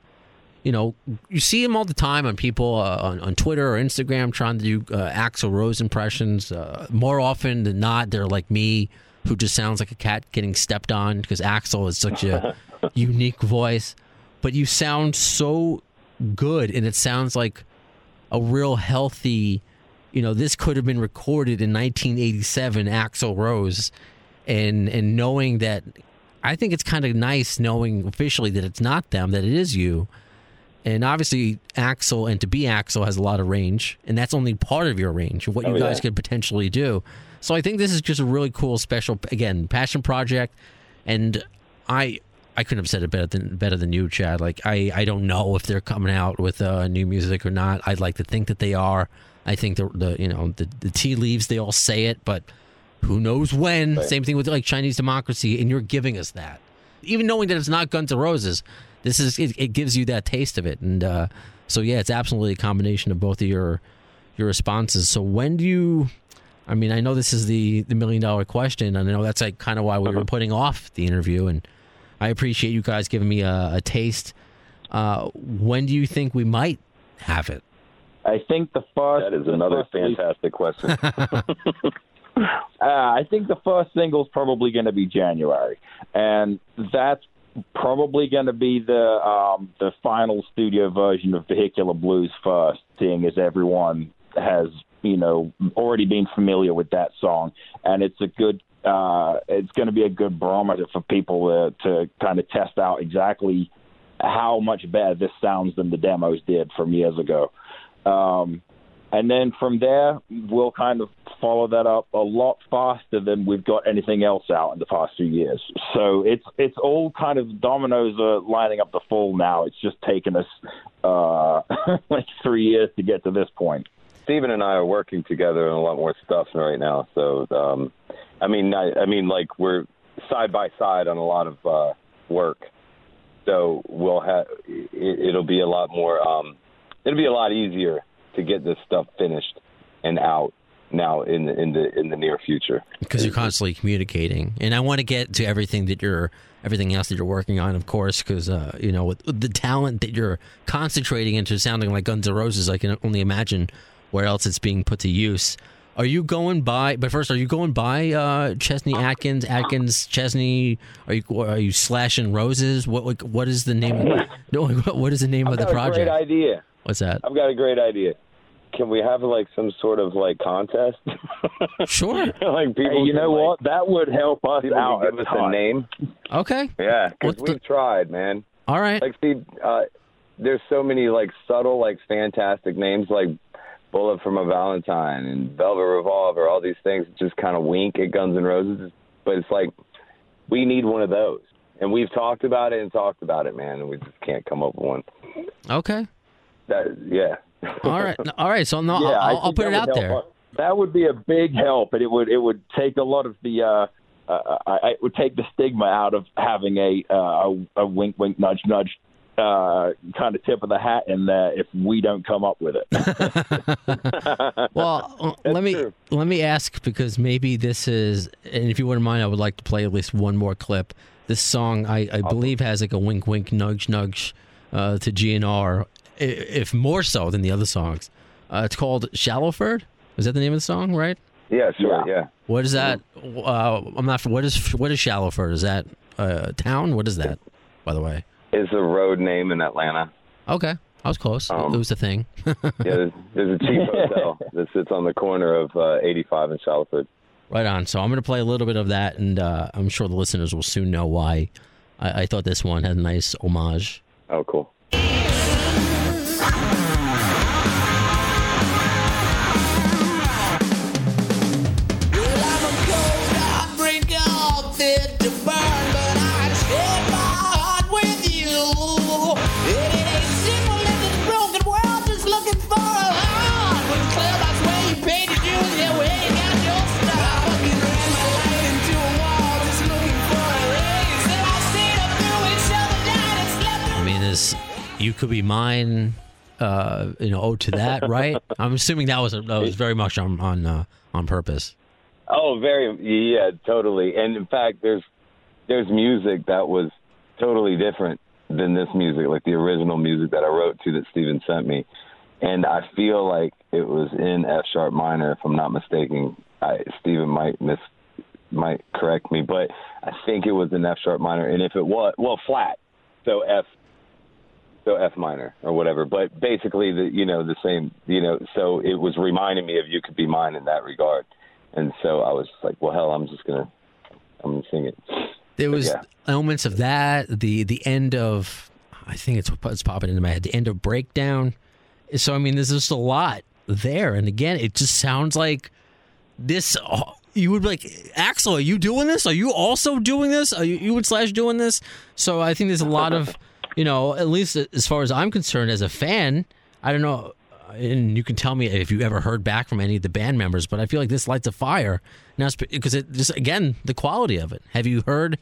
you know, you see them all the time on people uh, on, on Twitter or Instagram trying to do uh, Axl Rose impressions. Uh, more often than not, they're like me, who just sounds like a cat getting stepped on because Axl is such a [laughs] unique voice. But you sound so good, and it sounds like a real healthy. You know, this could have been recorded in 1987, Axl Rose, and and knowing that, I think it's kind of nice knowing officially that it's not them, that it is you. And obviously, Axl and to be Axl has a lot of range, and that's only part of your range of what you Oh, guys yeah. could potentially do. So I think this is just a really cool, special, again, passion project. And I, I couldn't have said it better than better than you, Chad. Like I, I don't know if they're coming out with uh, new music or not. I'd like to think that they are. I think the, the you know the, the tea leaves they all say it, but who knows when? Same thing with like Chinese democracy, and you're giving us that, even knowing that it's not Guns N' Roses. This is it, it gives you that taste of it, and uh, so yeah, it's absolutely a combination of both of your your responses. So when do you? I mean, I know this is the the million dollar question, and I know that's like kind of why we were putting off the interview, and I appreciate you guys giving me a, a taste. Uh, when do you think we might have it? I think the first. that is another [laughs] fantastic question. [laughs] [laughs] Uh, I think the first single is probably going to be January, and that's probably going to be the um, the final studio version of Vehicular Blues first, seeing as everyone has you know already been familiar with that song, and it's a good. Uh, it's going to be a good barometer for people to, to kind of test out exactly how much better this sounds than the demos did from years ago. Um, and then from there, we'll kind of follow that up a lot faster than we've got anything else out in the past few years. So it's it's all kind of dominoes are lining up to fall now. It's just taken us uh, [laughs] like three years to get to this point. Stephen and I are working together on a lot more stuff right now. So, um, I mean, I, I mean, like we're side by side on a lot of uh, work. So we'll have it, it'll be a lot more. Um, it'll be a lot easier to get this stuff finished and out now in the in the in the near future. because you're constantly communicating and i want to get to everything that you're everything else that you're working on of course because uh, you know with the talent that you're concentrating into sounding like guns N' roses i can only imagine where else it's being put to use are you going by but first are you going by uh, chesney atkins atkins chesney are you are you slashing roses what what, what is the name of, no [laughs] what is the name of I've the got a project great idea. what's that I've got a great idea. Can we have like some sort of like contest? [laughs] sure [laughs] like people. Hey, you know like, what? That would help us People out. give us a name. okay Yeah, because we've tried, man. all right Like, see, uh, there's so many like subtle, like fantastic names, like Bullet from a Valentine and Velvet Revolver. All these things just kind of wink at Guns N' Roses, but it's like we need one of those. And we've talked about it and talked about it, man, and we just can't come up with one. okay That, yeah. All right [laughs] all right so no Yeah, I'll, I'll put it out there. That would be a big help, and it would it would take a lot of the uh, uh, I, I would take the stigma out of having a uh, a, a wink, wink, nudge, nudge uh, kind of tip of the hat in there if we don't come up with it. [laughs] Well, [laughs] uh, let me true. let me ask because maybe this is, and if you wouldn't mind, I would like to play at least one more clip. This song, I, I believe, has like a wink, wink, nudge, nudge uh, to GNR, if more so than the other songs. Uh, it's called Shallowford. Is that the name of the song? Right? Yeah, sure. Yeah. Yeah. What is that? Uh, I'm not. What is what is Shallowford? Is that a town? What is that? By the way. is a road name in Atlanta. Okay, I was close. Um, it was the thing. [laughs] Yeah, there's, there's a cheap hotel [laughs] that sits on the corner of uh, 85 and Shallowford. Right on. So I'm going to play a little bit of that, and uh, I'm sure the listeners will soon know why I, I thought this one had a nice homage. Oh, cool. You. Could be mine, uh, you know, ode to that, [laughs] right? I'm assuming that was that was very much on on uh, on purpose. Oh, very yeah, totally. And in fact, there's there's music that was totally different than this music, like the original music that I wrote to that Stephen sent me. And I feel like it was in F sharp minor, if I'm not mistaken. I, Stephen might miss might correct me, but I think it was in F sharp minor. And if it was, well, flat, so F, so F minor or whatever. But basically, the you know the same, you know. So it was reminding me of "You Could Be Mine" in that regard. And so I was like, well, hell, I'm just gonna, I'm gonna sing it. There was yeah. elements of that. The the end of I think it's it's popping into my head. The end of breakdown. So I mean, there's just a lot there, and again, it just sounds like this. Uh, you would be like, Axl, are you doing this? Are you also doing this? Are you, you and Slash doing this? So I think there's a lot of, [laughs] you know, at least as far as I'm concerned, as a fan, I don't know, and you can tell me if you ever heard back from any of the band members, but I feel like this lights a fire now because it just again the quality of it. Have you heard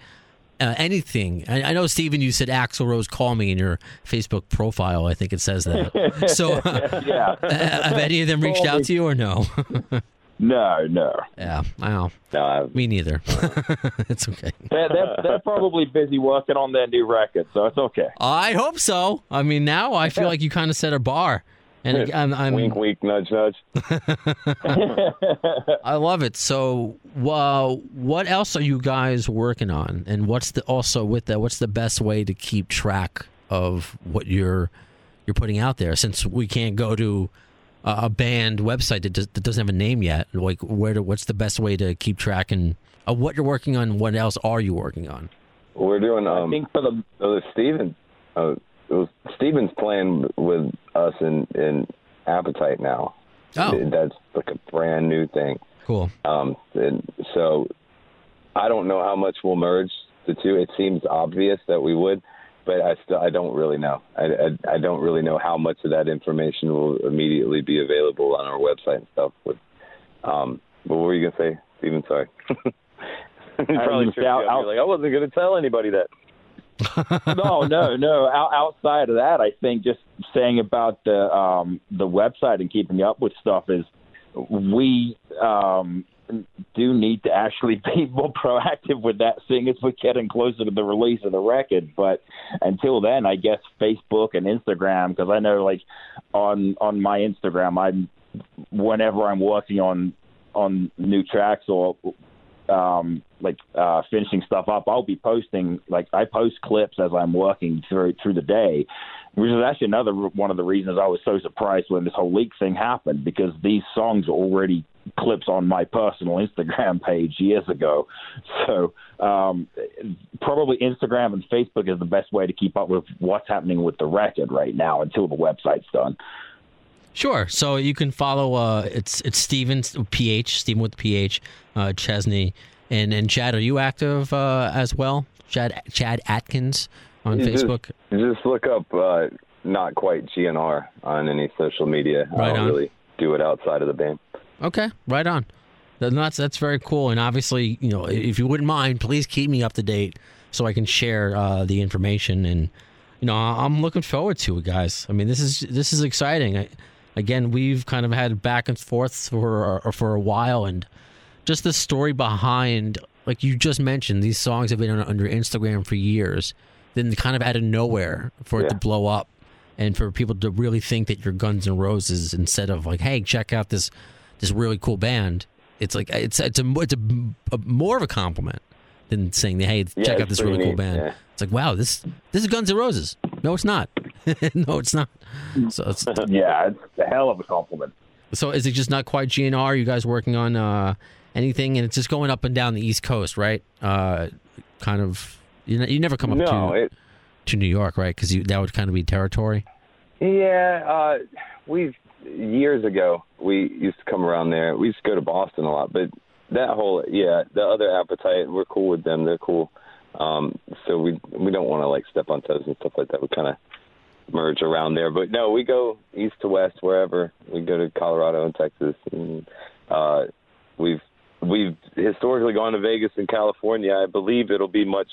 uh, anything? I, I know, Stephen, you said Axl Rose call me in your Facebook profile. I think it says that. [laughs] so, [laughs] yeah. have any of them reached out to you or no? [laughs] No, no. yeah, I know. No, Me neither. [laughs] it's okay. They're, they're, they're probably busy working on their new record, so it's okay. I hope so. I mean, now I feel like you kind of set a bar, and I'm, I'm wink, wink, nudge, nudge. [laughs] [laughs] I love it. So, uh, what else are you guys working on? And what's the also with that? What's the best way to keep track of what you're you're putting out there? Since we can't go to a a band website that, does, that doesn't have a name yet, like where? To, what's the best way to keep track and of what you're working on? What else are you working on? We're doing. I Um, think for the so Stephen, uh, it was Stephen's playing with us in in Appetite now. Oh. that's like a brand new thing. Cool. Um, and so I don't know how much we'll merge the two. It seems obvious that we would, but I still I don't really know. I, I, I don't really know how much of that information will immediately be available on our website and stuff. With, um, but what were you gonna say, Stephen? Sorry. [laughs] Probably [laughs] tripped out- you out- like I wasn't gonna tell anybody that. [laughs] no, no, no. Out, outside of that, I think just saying about the um, the website and keeping up with stuff is we um, do need to actually be [laughs] more proactive with that, seeing as we're getting closer to the release of the record. But until then, I guess Facebook and Instagram, because I know like on on my Instagram, I'm whenever I'm working on on new tracks or um like uh finishing stuff up i'll be posting like i post clips as i'm working through through the day which is actually another one of the reasons i was so surprised when this whole leak thing happened because these songs are already clips on my personal instagram page years ago so um probably instagram and facebook is the best way to keep up with what's happening with the record right now until the website's done Sure. So you can follow. Uh, it's it's Stephen PH Stephen with PH uh, Chesney and and Chad. Are you active uh, as well? Chad Chad Atkins on You just- Facebook. Just look up uh, not quite GNR on any social media. I don't on. really do it outside of the band. Okay, right on. That's that's very cool, and obviously, you know, if you wouldn't mind, please keep me up to date so I can share uh, the information. And you know, I'm looking forward to it, guys. I mean, this is this is exciting. I, again, we've kind of had back and forth for for a while, and just the story behind, like you just mentioned, these songs have been on, under Instagram for years. Then, kind of out of nowhere, for it to blow up, and for people to really think that you're Guns N' Roses instead of like, hey, check out this this really cool band. It's like it's it's a it's a, a more of a compliment than saying, hey, Yeah, check out this really cool band. yeah. It's like, wow, this this is Guns N' Roses. No, it's not. [laughs] no, it's not. So it's [laughs] yeah, it's a hell of a compliment. so is it just not quite GNR? Are you guys working on uh, anything? And it's just going up and down the East Coast, right? Uh, kind of. You know, you never come up No, to it, to New York, right? Because that would kind of be territory. Yeah, uh, we years ago we used to come around there. We used to go to Boston a lot, but that whole yeah, the other appetite, we're cool with them. They're cool. Um, so we we don't want to like step on toes and stuff like that. We kind of merge around there, but no, we go east to west wherever. We go to Colorado and Texas, and uh, we've we've historically gone to Vegas and California. I believe it'll be much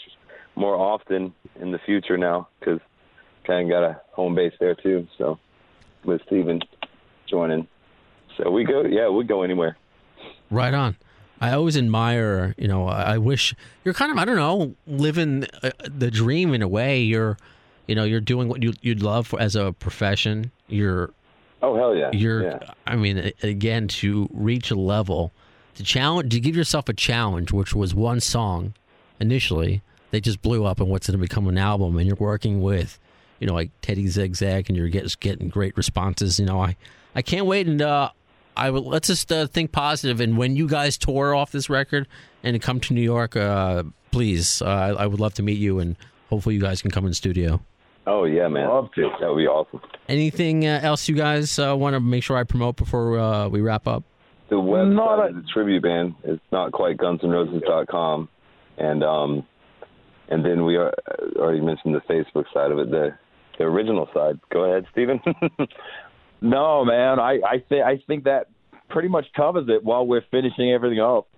more often in the future now because kind of got a home base there too. So with Stephen joining, so we go. Yeah, we go anywhere. Right on. I always admire, you know, I wish you're kind of, I don't know, living uh, the dream in a way. You're, you know, you're doing what you, you'd love for, as a profession. You're, Oh hell yeah! you're, yeah. I mean, again, to reach a level, to challenge, to give yourself a challenge, which was one song initially, they just blew up and what's going to become an album. And you're working with, you know, like Teddy Zigzag and you're get, getting great responses. You know, I, I can't wait. And, uh, I will, let's just uh, think positive. And when you guys tour off this record and come to New York, uh, please, uh, I, I would love to meet you and hopefully you guys can come in studio. Oh yeah, man. Love to. That would be awesome. Anything uh, else you guys uh, want to make sure I promote before uh, we wrap up? The website Not a- of the tribute band is not quite gunsandroses.com, and um, and then we are, uh, already mentioned the Facebook side of it, the the original side. Go ahead, Stephen. [laughs] No, man, I I think I think that pretty much covers it while we're finishing everything up.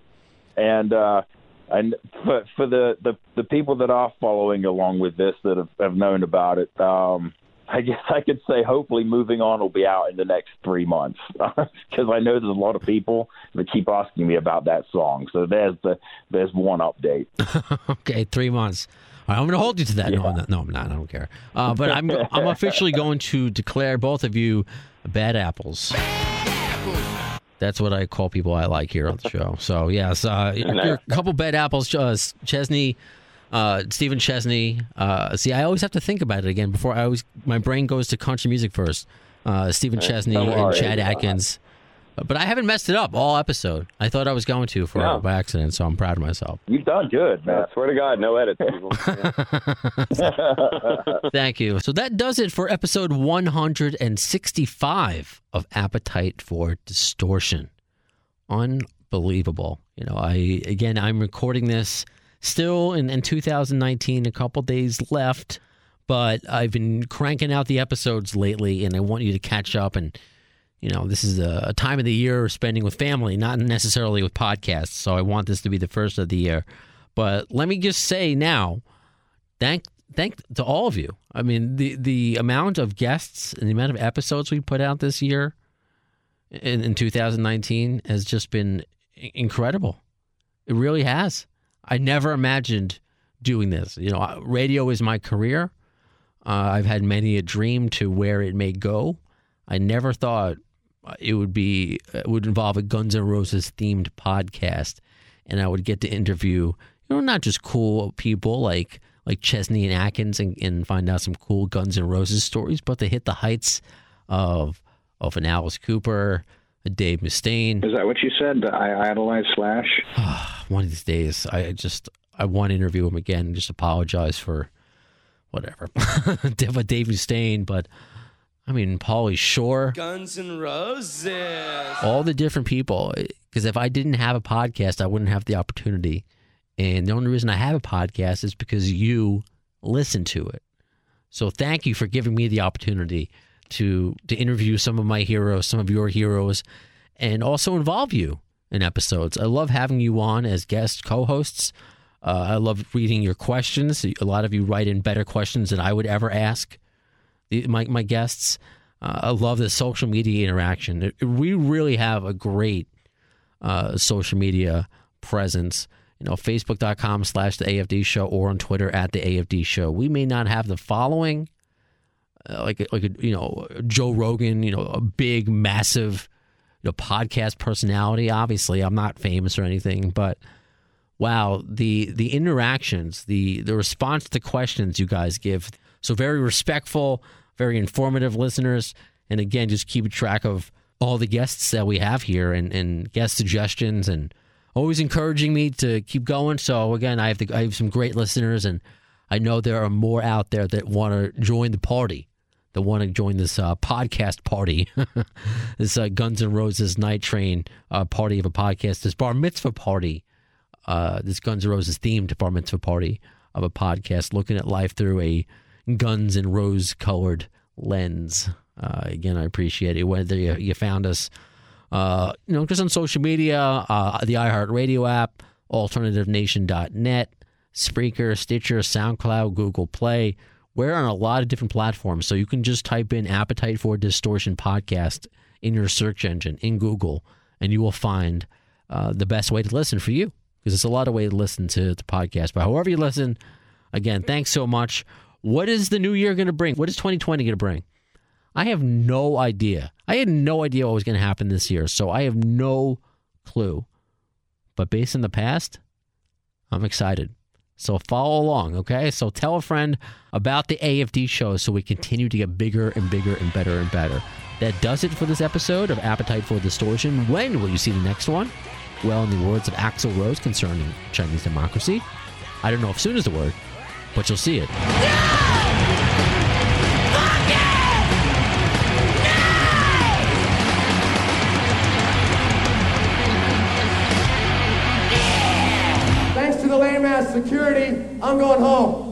And uh and for for the the the people that are following along with this that have, have known about it, um I guess I could say hopefully moving on will be out in the next three months [laughs] because I know there's a lot of people that keep asking me about that song. So there's the there's one update. [laughs] okay, three months. All right, I'm going to hold you to that. No, I'm not, no, I'm not. I don't care. Uh, but I'm I'm [laughs] officially going to declare both of you bad apples. That's what I call people I like here on the show. So yes, uh, [laughs] you're a couple bad apples. Uh, Chesney, uh, Stephen Chesney. Uh, see, I always have to think about it again before I always my brain goes to country music first. Uh, Stephen Chesney and. Chad Atkins. But I haven't messed it up all episode. I thought I was going to for No. by accident, so I'm proud of myself. You've done good, man. I swear to God, no edits, people. [laughs] [laughs] Thank you. So that does it for episode 165 of Appetite for Distortion. Unbelievable. You know, I again I'm recording this still in, in 2019, a couple days left, but I've been cranking out the episodes lately and I want you to catch up and you know, this is a, time of the year spending with family, not necessarily with podcasts. So I want this to be the first of the year. But let me just say now, thank thank to all of you. I mean, the the amount of guests and the amount of episodes we put out this year in, in 2019 has just been incredible. It really has. I never imagined doing this. You know, radio is my career. Uh, I've had many a dream to where it may go. I never thought Uh, it would be it would involve a Guns N' Roses themed podcast, and I would get to interview you know not just cool people like like Chesney and Atkins and, and find out some cool Guns N' Roses stories, but to hit the heights of of an Alice Cooper, a Dave Mustaine. Is that what you said? I idolize Slash. [sighs] One of these days, I just I want to interview him again and just apologize for whatever, [laughs] but Dave Mustaine, but. I mean, Pauly Shore. Guns N' Roses. all the different people. Because if I didn't have a podcast, I wouldn't have the opportunity. And the only reason I have a podcast is because you listen to it. So thank you for giving me the opportunity to to interview some of my heroes, some of your heroes, and also involve you in episodes. I love having you on as guest co-hosts. Uh, I love reading your questions. A lot of you write in better questions than I would ever ask my my guests. Uh, I love the social media interaction. We really have a great uh, social media presence. You know, facebook.com slash the AFD show or on Twitter at the AFD show. We may not have the following, uh, like, like you know, Joe Rogan, you know, a big, massive, you know, podcast personality. Obviously, I'm not famous or anything, but wow, the the interactions, the the response to questions you guys give. So very respectful, very informative listeners, and again, just keep track of all the guests that we have here and, and guest suggestions and always encouraging me to keep going. So again, I have I have some great listeners, and I know there are more out there that want to join the party, that want to join this uh, podcast party, [laughs] this uh, Guns N' Roses Night Train uh, party of a podcast, this bar mitzvah party uh, this Guns N' Roses themed bar mitzvah party of a podcast, looking at life through a Guns and Rose colored lens. Uh, again, I appreciate it. Whether you, you found us, uh, you know, just on social media, uh, the iHeartRadio app, alternativenation.net, Spreaker, Stitcher, SoundCloud, Google Play. We're on a lot of different platforms, so you can just type in "Appetite for Distortion" podcast in your search engine in Google, and you will find uh, the best way to listen for you because it's a lot of way to listen to the podcast. But however you listen, again, thanks so much. What is the new year going to bring? What is 2020 going to bring? I have no idea. I had no idea what was going to happen this year, so I have no clue. But based on the past, I'm excited. So follow along, okay? So tell a friend about the AFD show so we continue to get bigger and bigger and better and better. That does it for this episode of Appetite for Distortion. When will you see the next one? Well, in the words of Axl Rose concerning Chinese democracy, I don't know if soon is the word, but you'll see it. Thanks to the lame ass security, I'm going home.